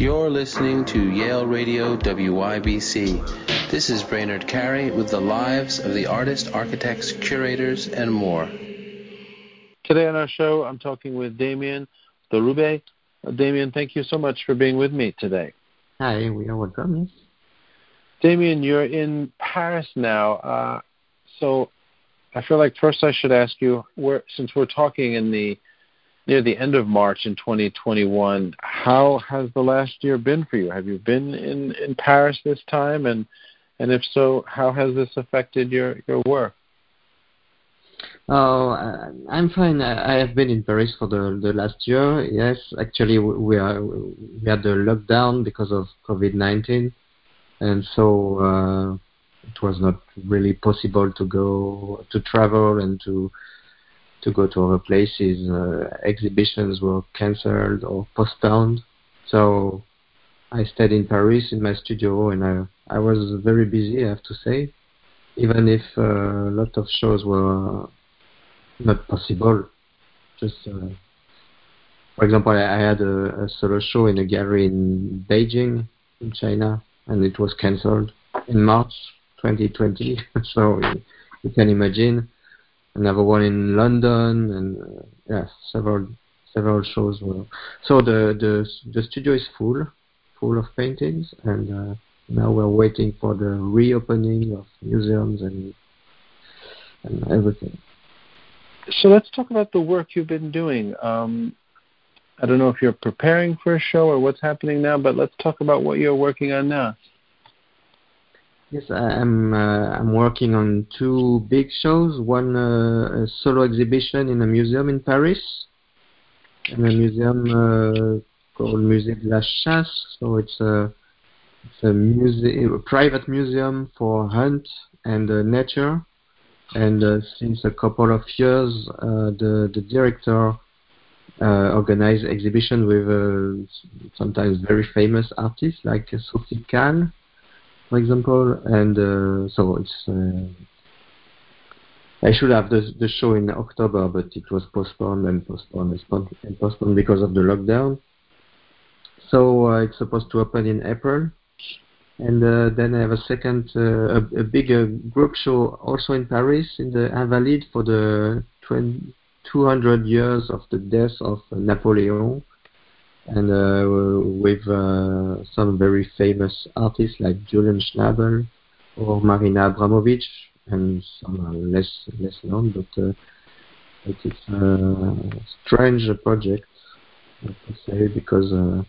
You're listening to Yale Radio WYBC. This is Brainard Carey with the lives of the artists, architects, curators, and more. Today on our show, I'm talking with Damien Deroubaix. Uh, Damien, thank you so much for being with me today. Hi, we are welcome. Damien, you're in Paris now. Uh, so I feel like first I should ask you, where, since we're talking in the near the end of March in 2021. How has the last year been for you? Have you been in, in Paris this time? And, and if so, how has this affected your, your work? Oh, I'm fine. I have been in Paris for the the last year. Yes, actually, we are we had the lockdown because of COVID-19, and so uh, it was not really possible to go to travel and to to go to other places. Uh, exhibitions were cancelled or postponed. So I stayed in Paris in my studio, and I I was very busy. I have to say, even if uh, a lot of shows were not possible. Just uh, for example, I, I had a, a, solo show in a gallery in Beijing, in China, and it was cancelled in March 2020. so you can imagine another one in London, and uh, yeah, several several shows were. So the the the studio is full, full of paintings, and uh, now we're waiting for the reopening of museums and and everything. So let's talk about the work you've been doing. Um, I don't know if you're preparing for a show or what's happening now, but let's talk about what you're working on now. Yes, I'm uh, I'm working on two big shows. One uh, a solo exhibition in a museum in Paris, in a museum uh, called Musée de la Chasse. So it's a it's a museum, a private museum for hunt and uh, nature. And uh, since a couple of years, uh, the the director organized exhibition with sometimes very famous artists like Sophie Calle for example, and uh, so it's. Uh, I should have the the show in October, but it was postponed and postponed and postponed because of the lockdown. So uh, it's supposed to open in April, and uh, then I have a second, uh, a, a bigger group show also in Paris in the Invalides for the 20, 200 years of the death of Napoleon and uh, with uh, some very famous artists like Julian Schnabel or Marina Abramovic, and some are less less known, but uh, it is a strange project, I to say, because uh,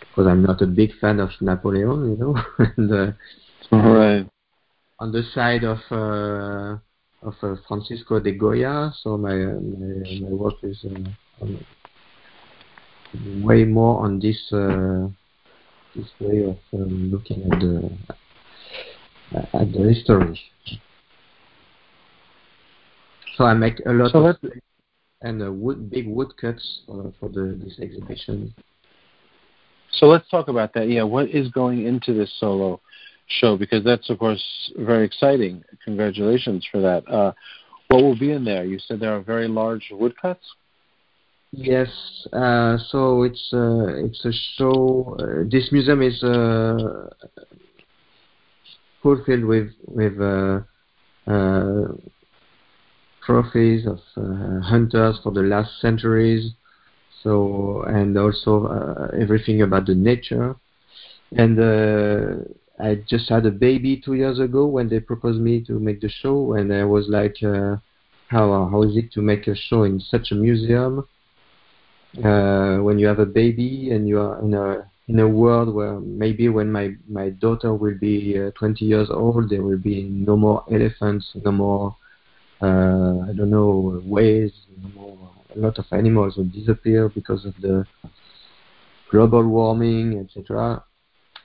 because I'm not a big fan of Napoleon, you know, and uh, right. on the side of uh, of uh, Francisco de Goya, so my my, my work is uh, on way more on this uh, this way of um, looking at the at the history. So I make a lot so of and uh, wood, big woodcuts for, for the, this exhibition. So let's talk about that. Yeah, what is going into this solo show? Because that's of course very exciting. Congratulations for that. Uh, what will be in there? You said there are very large woodcuts. Yes, uh, so it's uh, it's a show. Uh, this museum is uh, fulfilled with with uh, uh, trophies of hunters for the last centuries. So and also everything about the nature. And I just had a baby two years ago when they proposed me to make the show, and I was like, how how is it to make a show in such a museum? Uh, when you have a baby and you are in a in a world where maybe when my my daughter will be uh, 20 years old, there will be no more elephants, no more uh, I don't know whales, no more a lot of animals will disappear because of the global warming, etc.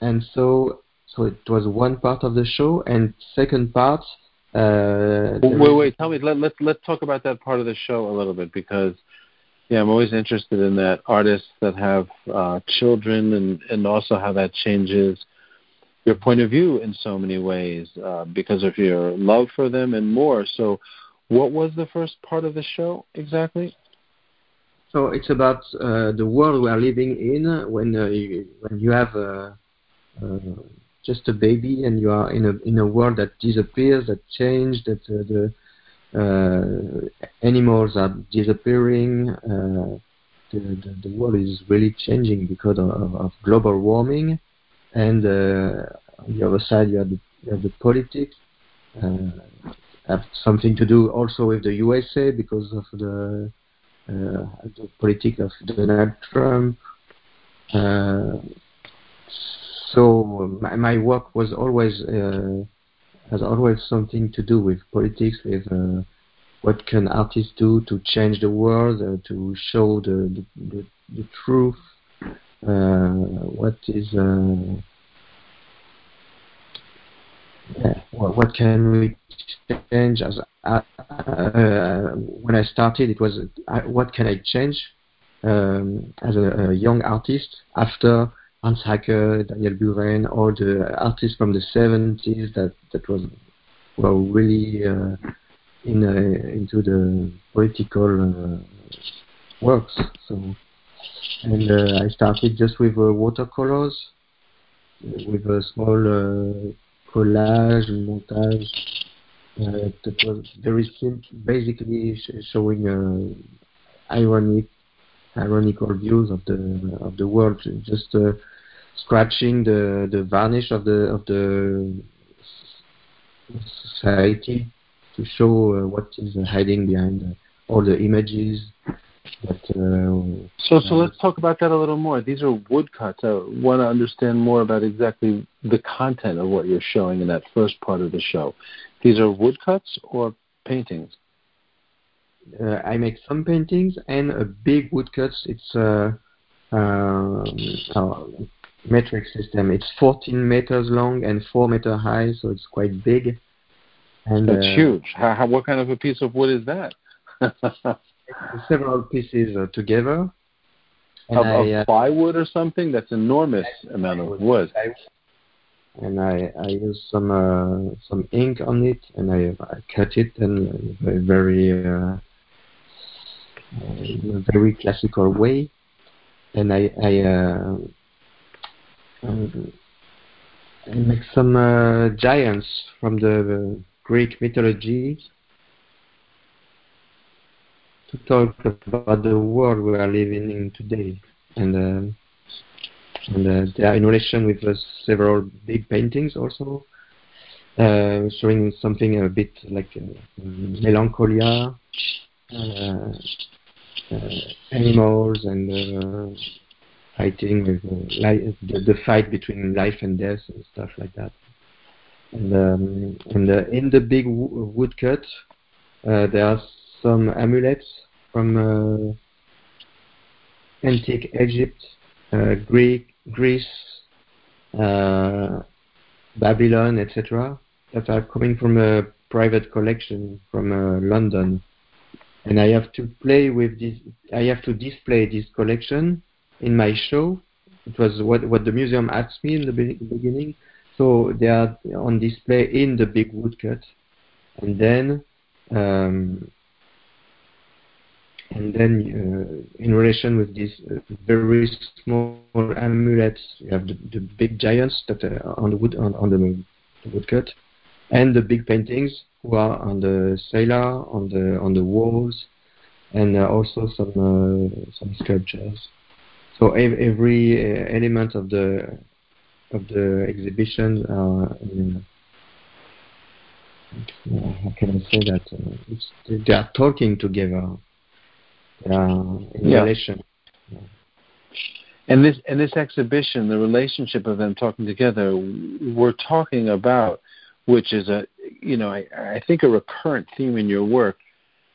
And so so it was one part of the show, and second part. Uh, wait, wait, tell me. Let let let's talk about that part of the show a little bit because yeah, I'm always interested in that artists that have uh, children and, and also how that changes your point of view in so many ways uh, because of your love for them and more. So, what was the first part of the show exactly? So it's about uh, the world we are living in when uh, you, when you have uh, uh, just a baby and you are in a in a world that disappears, that change, that uh, the animals are disappearing. Uh, the, the, the world is really changing because of, of global warming, and uh, on the other side you have the, you have the politics. Uh, have something to do also with the USA because of the uh, the politics of Donald Trump. Uh, so my, my work was always uh, has always something to do with politics, with uh, what can artists do to change the world, uh, to show the the, the, the truth, uh, what is uh, yeah, what, what can we change? As uh, when I started, it was what can I change um, as a, a young artist after Hans Haacke, Daniel Buren, all the artists from the 70s that, that was were really uh, in uh, into the political uh, works. So, and uh, I started just with uh, watercolors, with a small uh, collage, montage. that was very simple, basically sh- showing ironic ironical views of the of the world, just uh, scratching the the varnish of the of the society to show uh, what is hiding behind uh, all the images. That, uh, so, so let's talk about that a little more. These are woodcuts. I want to understand more about exactly the content of what you're showing in that first part of the show. These are woodcuts or paintings? Uh, I make some paintings and a big woodcuts. It's a uh, um, metric system. It's 14 meters long and 4 meter high, so it's quite big. And that's uh, huge. How, how, what kind of a piece of wood is that? several pieces uh, together. Of, I, of uh, plywood or something? That's enormous amount of wood. And I, I use some uh, some ink on it, and I, I cut it in a very uh, in a very classical way. And I I, I some uh, giants from the Greek mythology. To talk about the world we are living in today, and uh, and uh, they are in relation with uh, several big paintings also, uh, showing something a bit like uh, melancholia, animals, and fighting with the, the fight between life and death and stuff like that. And, um, and uh, in the big woodcut, uh, there are some amulets from uh, antique Egypt, Greek, Greece, Babylon, etc., that are coming from a private collection from London and I have to play with this. I have to display this collection in my show. It was what what the museum asked me in the beginning, so they are on display in the big woodcut, and then um, and then uh, in relation with these uh, very small amulets, you have the, the big giants that are on the wood on, on the, the woodcut, and the big paintings who are on the cellar, on the on the walls, and uh, also some uh, some sculptures. So every uh, element of the of the exhibition uh, in, uh, how can I say that? Uh, they are talking together. In yeah. relation. Yeah. And this and this exhibition, the relationship of them talking together, we're talking about, which is a you know I, I think a recurrent theme in your work,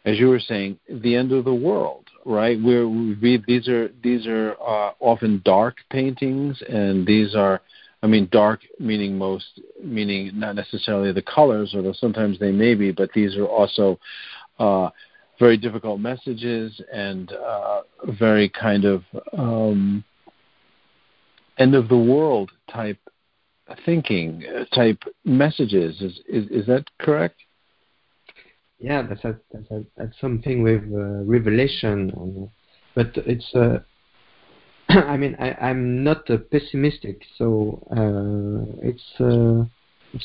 as you were saying, the end of the world, right? Where we, these are these are uh, often dark paintings, and these are I mean, dark meaning most, meaning not necessarily the colors, although sometimes they may be, but these are also uh, very difficult messages and uh, very kind of um, end of the world type thinking, uh, type messages. Is is, is that correct? Yeah, that's a, that's, a, that's something with uh, revelation. but it's. Uh, I mean, I, I'm not uh, pessimistic, so uh, it's uh,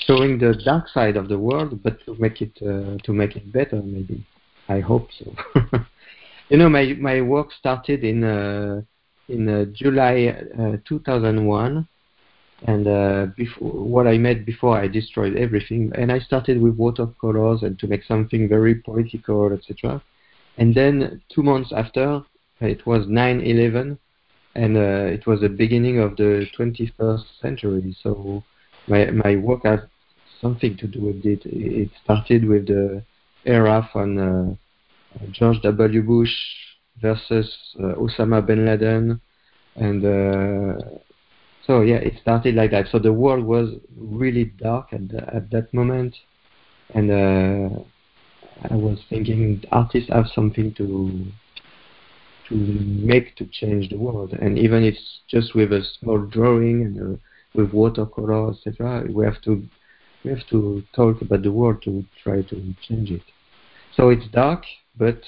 showing the dark side of the world, but to make it uh, to make it better, maybe. I hope so. you know, my my work started in in July uh, 2001, and uh, before what I made before I destroyed everything, and I started with watercolors and to make something very poetical, etc. And then two months after, it was 9/11, and uh, it was the beginning of the 21st century. So my my work has something to do with it. It started with the era from uh, George W. Bush versus uh, Osama bin Laden, and uh, so yeah, it started like that. So the world was really dark at the, at that moment, and uh, I was thinking artists have something to to make to change the world, and even if it's just with a small drawing and uh, with watercolor, etc. We have to we have to talk about the world to try to change it. So it's dark, but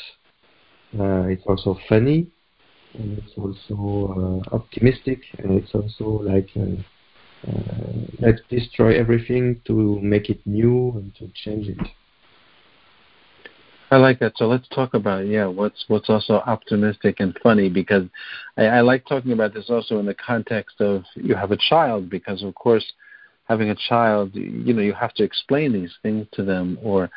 uh, it's also funny, and it's also uh, optimistic, and it's also like uh, uh, let's destroy everything to make it new and to change it. I like that. So let's talk about yeah, what's what's also optimistic and funny because I, I like talking about this also in the context of you have a child because of course having a child you know you have to explain these things to them or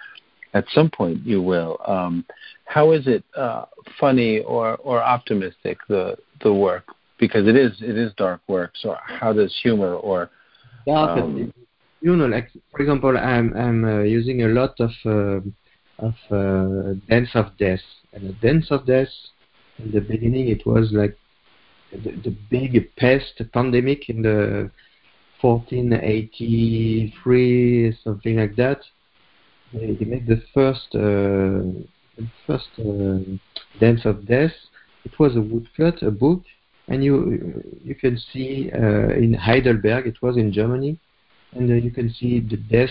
at some point you will. Um, how is it uh, funny or or optimistic the the work because it is it is dark work. So how does humor or um, you know like for example I'm I'm uh, using a lot of uh, of uh, Dance of Death. And the Dance of Death, in the beginning, it was like the, the big pest pandemic in the 1483, something like that. They made the first uh, first uh, Dance of Death. It was a woodcut, a book, and you you can see uh, in Heidelberg. It was in Germany and you can see the death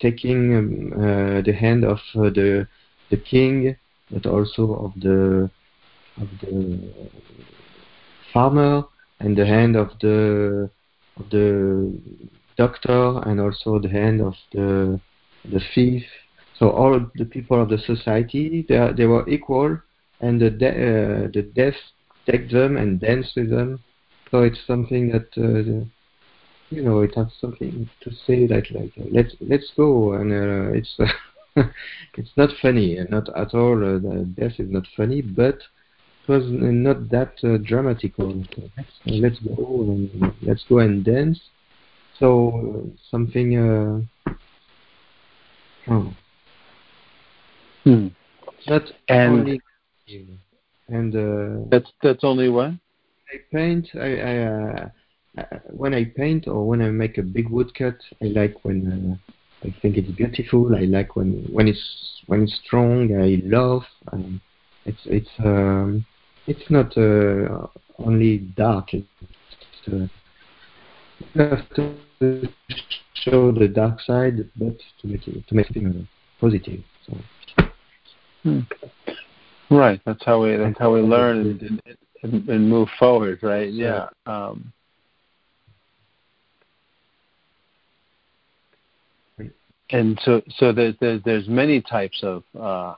taking um, the hand of the the king, but also of the of the farmer and the hand of the of the doctor and also the hand of the the thief. So all the people of the society they they were equal, and the de- uh, the death take them and dance with them. So it's something that uh, you know it has something to say that like uh, let's let's go and uh, it's it's not funny not at all uh, the death is not funny but it was not that uh, dramatical let's, let's go and let's go and dance so something oh. hmm. not and only and uh, that's that's only one I paint I, I uh, uh, when I paint or when I make a big woodcut, I like when uh, I think it's beautiful. I like when when it's when it's strong. I love. Um, it's it's um, it's not uh, only dark. It's, uh, you have to show the dark side, but to make it to make it uh, positive. So. Hmm. Right. That's how we that's how we learn and, and, and move forward. Right. Yeah. Um, and so so there's there's, there's many types of uh,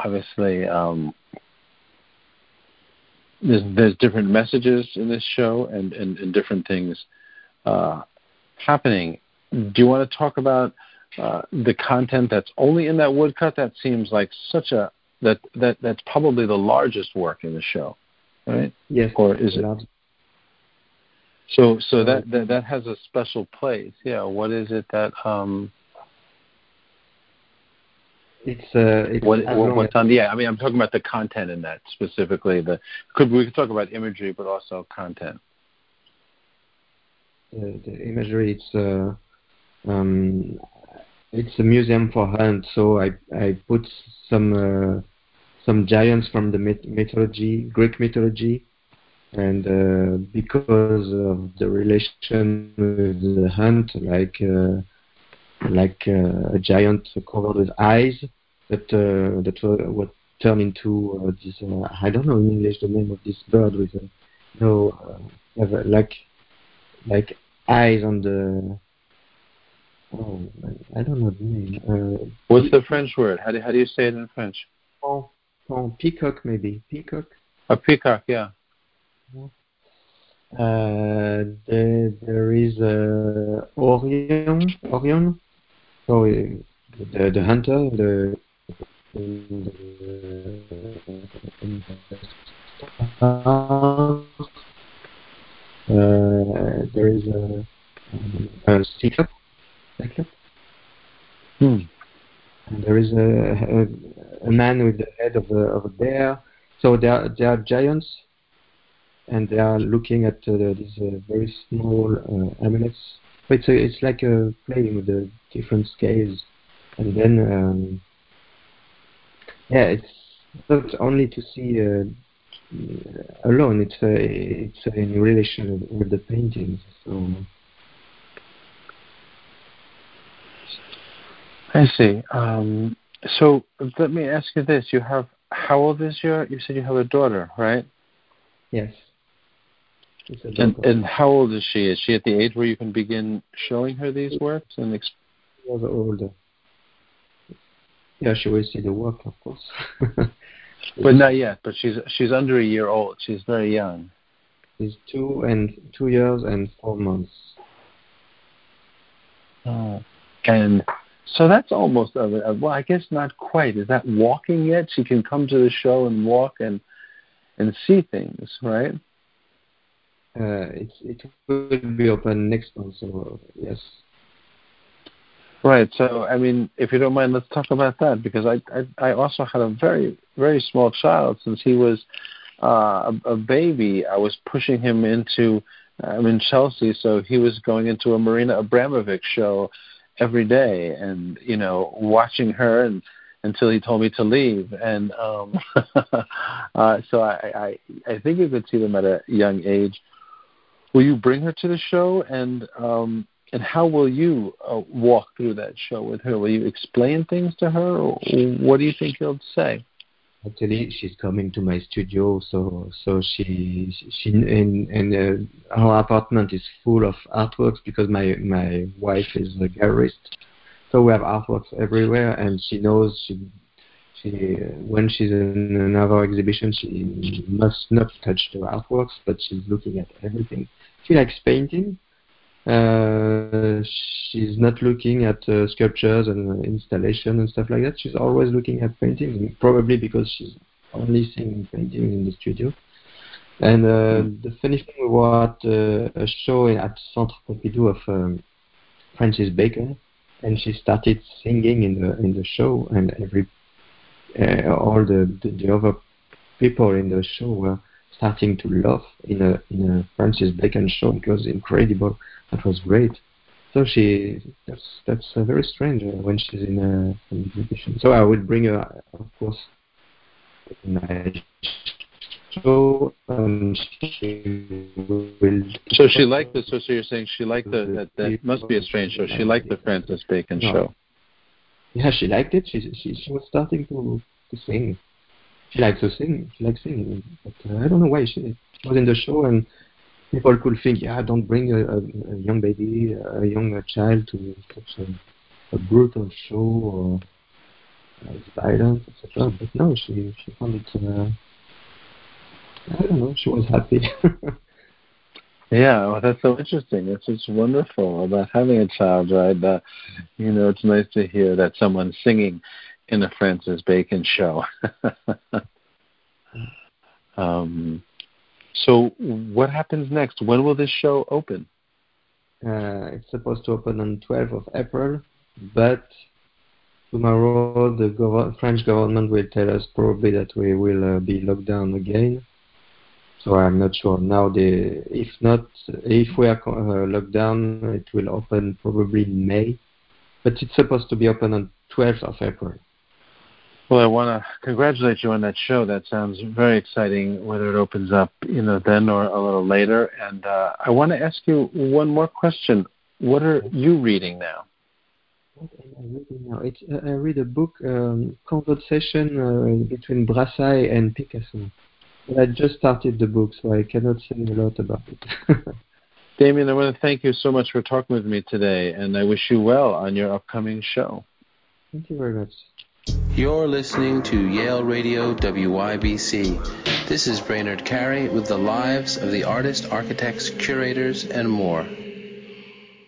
obviously um, there's there's different messages in this show and and, and different things uh, happening. Do you want to talk about uh, the content that's only in that woodcut? That seems like such a that that that's probably the largest work in the show, right? Yes. Or is it? So so that, that that has a special place. Yeah. What is it that um, it's uh, it's what, what what's on yeah i mean i'm talking about the content in that specifically the could we could talk about imagery but also content the, imagery it's uh, um, it's a museum for hunt so i i put some uh, some giants from the mythology greek mythology and uh, because of the relation with the hunt like uh, like uh, a giant covered with eyes that uh, that what turn into this. I don't know in English the name of this bird with a no like like eyes on the. Oh, I don't know the name. Uh, What's the French word? How do how do you say it in French? Oh, oh peacock maybe peacock. A peacock, yeah. Uh, there, there is uh, Orion. Orion. So uh, the the hunter, the, uh, there is a, a cyclops. cyclops. Hmm. And there is a, a, a man with the head of a, of a bear. So they are, they are giants, and they are looking at uh, these uh, very small uh, amulets. But it's, a, it's like a playing with the different scales, and then um, yeah, it's not only to see uh, alone. It's a, it's a in relation with the paintings. So. I see. Um, so let me ask you this: You have how old is your? You said you have a daughter, right? Yes. And, and how old is she? Is she at the age where you can begin showing her these works and? Exp- was older. Yeah, she will see the work, of course. but not yet. But she's she's under a year old. She's very young. She's two and two years and four months. Oh. And so that's almost of it. Well, I guess not quite. Is that walking yet? She can come to the show and walk and and see things, right? Uh, it's it will be open next month, so yes. Right. So, I mean, if you don't mind, let's talk about that because I I, I also had a very very small child since he was uh, a, a baby. I was pushing him into. I'm in Chelsea, so he was going into a Marina Abramovic show every day, and you know, watching her and until he told me to leave. And um, uh, so I, I I think you could see them at a young age. Will you bring her to the show and um, and how will you uh, walk through that show with her? Will you explain things to her, or what do you think you'll say? Actually, she's coming to my studio, so so she she and and uh, her apartment is full of artworks because my my wife is a gallerist, so we have artworks everywhere, and she knows she she when she's in another exhibition she must not touch the artworks, but she's looking at everything. She likes painting, uh, she's not looking at uh, sculptures and uh, installation and stuff like that. She's always looking at paintings, probably because she's only seeing paintings in the studio. And uh, the funny thing, we were at uh, a show at Centre Pompidou of um, Francis Bacon, and she started singing in the in the show, and every uh, all the, the, the other people in the show were starting to laugh in a in a Francis Bacon show. It was incredible that was great. So she that's that's uh, very strange uh, when she's in a, an exhibition. So I will bring her, of course, my show. Um, she will. So she liked the. So, so you're saying she liked the that that must be a strange show. She liked the Francis Bacon no. show. Yeah, she liked it. She she she was starting to to sing. She likes to sing. She likes singing, but uh, I don't know why she was in the show and people could think, yeah, don't bring a, a, young baby, a young child to such a, a brutal show or uh, violence, etc. But no, she she found it. Uh, I don't know. She was happy. yeah, well, that's so interesting. It's just wonderful about having a child, right? Uh, you know, it's nice to hear that someone's singing in a Francis Bacon show. um, so, what happens next? When will this show open? Uh, it's supposed to open on 12th of April, but tomorrow the gov- French government will tell us probably that we will uh, be locked down again. So I'm not sure now. The if not, if we are uh, locked down, it will open probably in May, but it's supposed to be open on 12th of April. Well, I want to congratulate you on that show. That sounds very exciting. Whether it opens up, you know, then or a little later. And uh, I want to ask you one more question. What are you reading now? What am I reading now? It's, uh, I read a book, um, Conversation uh, between Brassai and Picasso. But I just started the book, so I cannot say a lot about it. Damien, I want to thank you so much for talking with me today, and I wish you well on your upcoming show. Thank you very much. You're listening to Yale Radio WYBC. This is Brainard Carey with the lives of the artists, architects, curators, and more.